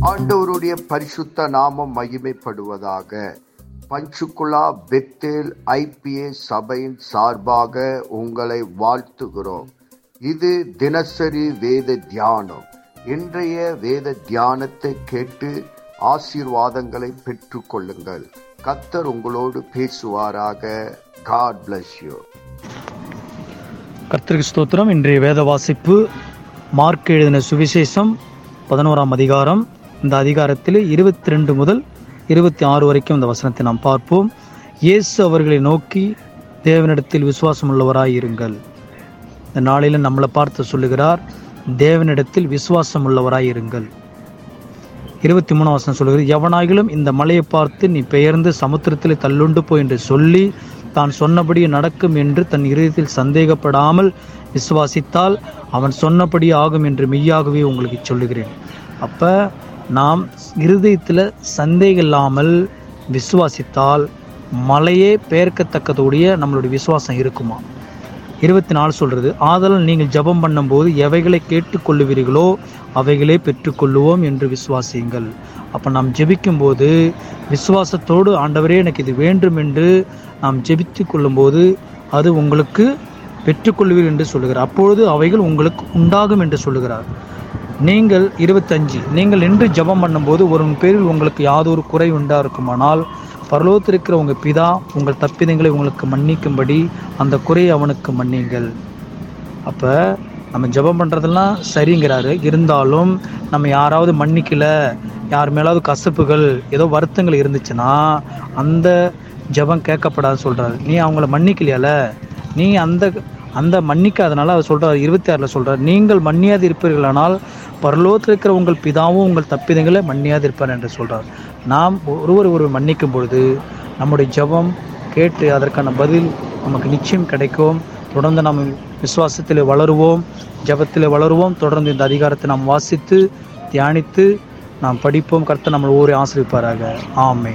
ஆண்டவருடைய பரிசுத்த நாமம் மகிமைப்படுவதாக. பஞ்சுகுலா பெத்தேல் ஐபிஏ சபையின் சார்பாக உங்களை வாழ்த்துகிறோம். இது தினசரி வேத தியானம். இன்றைய வேத தியானத்தை கேட்டு ஆசீர்வாதங்களை பெற்று கொள்ளுங்கள் கத்தர் உங்களோடு பேசுவாராக. காட் பிளஸ் யூ கர்த்தருக்கு ஸ்தோத்திரம். இன்றைய வேத வாசிப்பு மார்க் எழுதின சுவிசேஷம் பதினோராம் அதிகாரம் இந்த அதிகாரத்தில் இருபத்தி ரெண்டு முதல் இருபத்தி ஆறு வரைக்கும் இந்த வசனத்தை நாம் பார்ப்போம். இயேசு அவர்களை நோக்கி தேவனிடத்தில் விசுவாசம் உள்ளவராய் இருங்கள் இந்த நாளில் நம்மளை பார்த்து சொல்லுகிறார் தேவனிடத்தில் விசுவாசம் உள்ளவராய் இருங்கள் இருபத்தி மூணு வசனம் சொல்கிறது எவனாகிலும் இந்த மலையை பார்த்து நீ பெயர்ந்து சமுத்திரத்தில் தள்ளுண்டு போய் என்று சொல்லி தான் சொன்னபடி நடக்கும் என்று தன் இருதயத்தில் சந்தேகப்படாமல் விசுவாசித்தால் அவன் சொன்னபடி ஆகும் என்று மெய்யாகவே உங்களுக்கு சொல்லுகிறேன். அப்போ நாம் இருதயத்தில் சந்தேகம் இல்லாமல் விசுவாசித்தால் மலையே பெயர்க்கத்தக்கதுடைய நம்மளுடைய விசுவாசம் இருக்குமா? இருபத்தி நாலு சொல்கிறது ஆதலால் நீங்கள் ஜெபம் பண்ணும்போது எவைகளை கேட்டுக்கொள்ளுவீர்களோ அவைகளே பெற்றுக்கொள்ளுவோம் என்று விசுவாசியுங்கள். அப்போ நாம் ஜெபிக்கும்போது விசுவாசத்தோடு ஆண்டவரே எனக்கு இது வேண்டும் என்று நாம் ஜெபித்து கொள்ளும்போது அது உங்களுக்கு பெற்றுக்கொள்வீர் என்று சொல்லுகிறார். அப்பொழுது அவைகள் உங்களுக்கு உண்டாகும் என்று சொல்லுகிறார். நீங்கள் இருபத்தஞ்சு. நீங்கள் நின்று ஜெபம் பண்ணும்போது ஒரு பேரில் உங்களுக்கு யாதொரு குறை உண்டா இருக்குமானால் பரலோகத்திருக்கிற உங்கள் பிதா உங்கள் தப்பிதங்களை உங்களுக்கு மன்னிக்கும்படி அந்த குறையை அவனுக்கு மன்னிங்கள் அப்போ நம்ம ஜெபம் பண்ணுறதெல்லாம் சரிங்கிறாரு. இருந்தாலும் நம்ம யாராவது மன்னிக்கல யார் மேலாவது கசப்புகள் ஏதோ வருத்தங்கள் இருந்துச்சுன்னா அந்த ஜெபம் கேட்கப்படாதுன்னு சொல்கிறாரு நீ அவங்கள மன்னிக்கலையால? நீ அந்த அந்த மன்னிக்காதனால அவர் சொல்கிறார் இருபத்தி ஆறில் சொல்கிறார் நீங்கள் மன்னியாது இருப்பீர்களானால் பரலோகத்தில் இருக்கிற உங்கள் பிதாவும் உங்கள் தப்பிதங்களை மன்னியாது இருப்பார் என்று சொல்கிறார் நாம் ஒருவர் ஒருவர் மன்னிக்கும் பொழுது நம்முடைய ஜெபம் கேட்டு அதற்கான பதில் நமக்கு நிச்சயம் கிடைக்கும். தொடர்ந்து நாம் விசுவாசத்தில் வளருவோம் ஜெபத்தில் வளருவோம். தொடர்ந்து இந்த அதிகாரத்தை நாம் வாசித்து தியானித்து நாம் படிப்போம். கருத்தை நம்ம ஒவ்வொரு ஆசிரிப்பாராக ஆமே